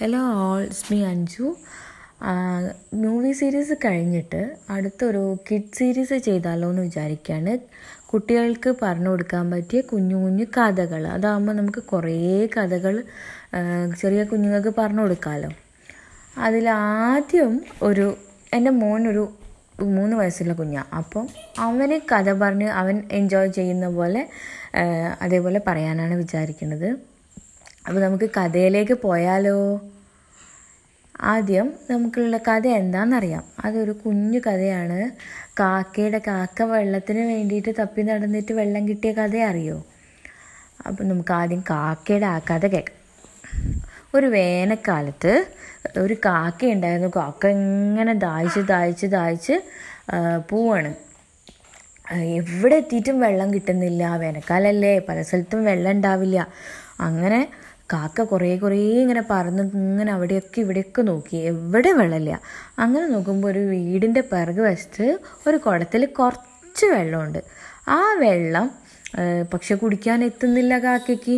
Hello all me Anju movie series കഴിഞ്ഞിട്ട് അടുത്തൊരു kid series ചെയ്താലോ എന്ന് വിചാരിക്കുകയാണ് കുട്ടികൾക്ക് പറഞ്ഞു കൊടുക്കാൻ പറ്റിയ കുഞ്ഞു കുഞ്ഞു കഥകൾ അതാകുമ്പോൾ നമുക്ക് കുറേ കഥകൾ ചെറിയ കുഞ്ഞുങ്ങൾക്ക് പറഞ്ഞു കൊടുക്കാമല്ലോ അതിലാദ്യം ഒരു എന്റെ മോനൊരു മൂന്ന് വയസ്സുള്ള കുഞ്ഞാണ് അപ്പം അവന് കഥ പറഞ്ഞ് അവൻ എൻജോയ് ചെയ്യുന്ന പോലെ അതേപോലെ പറയാനാണ് വിചാരിക്കുന്നത്. അപ്പോൾ നമുക്ക് കഥയിലേക്ക് പോയാലോ? ആദ്യം നമുക്കുള്ള കഥ എന്താണെന്നറിയാം. അതൊരു കുഞ്ഞു കഥയാണ്. കാക്കയുടെ കാക്ക വെള്ളത്തിന് വേണ്ടിയിട്ട് തപ്പി നടന്നിട്ട് വെള്ളം കിട്ടിയ കഥ അറിയോ? അപ്പം നമുക്ക് ആദ്യം കാക്കയുടെ ആ കഥ കേൾക്കാം. ഒരു വേനൽക്കാലത്ത് ഒരു കാക്ക ഉണ്ടായിരുന്നു കാക്ക ഇങ്ങനെ ദാഹിച്ച് ദാഹിച്ച് ദാഹിച്ച് പോവാണ്. എവിടെ എത്തിയിട്ടും വെള്ളം കിട്ടുന്നില്ല. വേനൽക്കാലല്ലേ. പല സ്ഥലത്തും വെള്ളം ഉണ്ടാവില്ല. അങ്ങനെ കാക്ക കുറേ കുറേ ഇങ്ങനെ പറന്ന് ഇങ്ങനെ അവിടെയൊക്കെ ഇവിടെയൊക്കെ നോക്കി. എവിടെ വെള്ളമില്ല. അങ്ങനെ നോക്കുമ്പോൾ ഒരു വീടിന്റെ പിറകു വശത്ത് ഒരു കുടത്തിൽ കുറച്ച് വെള്ളമുണ്ട്. ആ വെള്ളം പക്ഷെ കുടിക്കാൻ എത്തുന്നില്ല കാക്കയ്ക്ക്.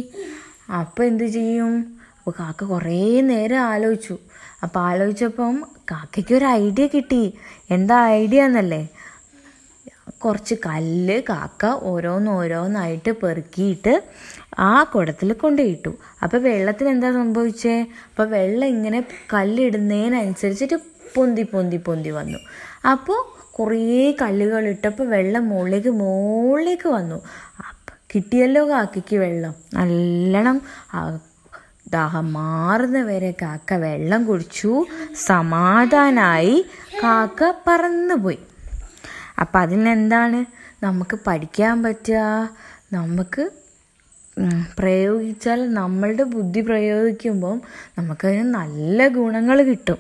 അപ്പോൾ എന്ത് ചെയ്യും? അപ്പോൾ കാക്ക കുറേ നേരം ആലോചിച്ചു. അപ്പോൾ ആലോചിച്ചപ്പം കാക്കയ്ക്ക് ഒരു ഐഡിയ കിട്ടി. എന്താ ഐഡിയ എന്നല്ലേ? കുറച്ച് കല്ല് കാക്ക ഓരോന്നോരോന്നായിട്ട് പെറുക്കിയിട്ട് ആ കുടത്തിൽ കൊണ്ടുപോയിട്ടു. അപ്പോൾ വെള്ളത്തിന് എന്താ സംഭവിച്ചേ? അപ്പോൾ വെള്ളം ഇങ്ങനെ കല്ലിടുന്നതിനനുസരിച്ചിട്ട് പൊന്തി പൊന്തി പൊന്തി വന്നു. അപ്പോൾ കുറേ കല്ലുകൾ ഇട്ടപ്പോൾ വെള്ളം മുകളിലേക്ക് മുകളിലേക്ക് വന്നു. അപ്പം കിട്ടിയല്ലോ കാക്കയ്ക്ക് വെള്ളം. നല്ലോണം ദാഹം മാറുന്ന വരെ കാക്ക വെള്ളം കുടിച്ചു. സമാധാനായി കാക്ക പറന്നുപോയി. അപ്പം അതിൽ അതിനെന്താണ്? നമുക്ക് പഠിക്കാൻ പറ്റുക. നമുക്ക് പ്രയോഗിച്ചാൽ നമ്മളുടെ ബുദ്ധി പ്രയോഗിക്കുമ്പം നമുക്കതിന് നല്ല ഗുണങ്ങൾ കിട്ടും.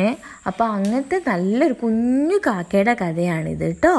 ഏ? അപ്പം അങ്ങനത്തെ നല്ലൊരു കുഞ്ഞു കാക്കയുടെ കഥയാണിത് കേട്ടോ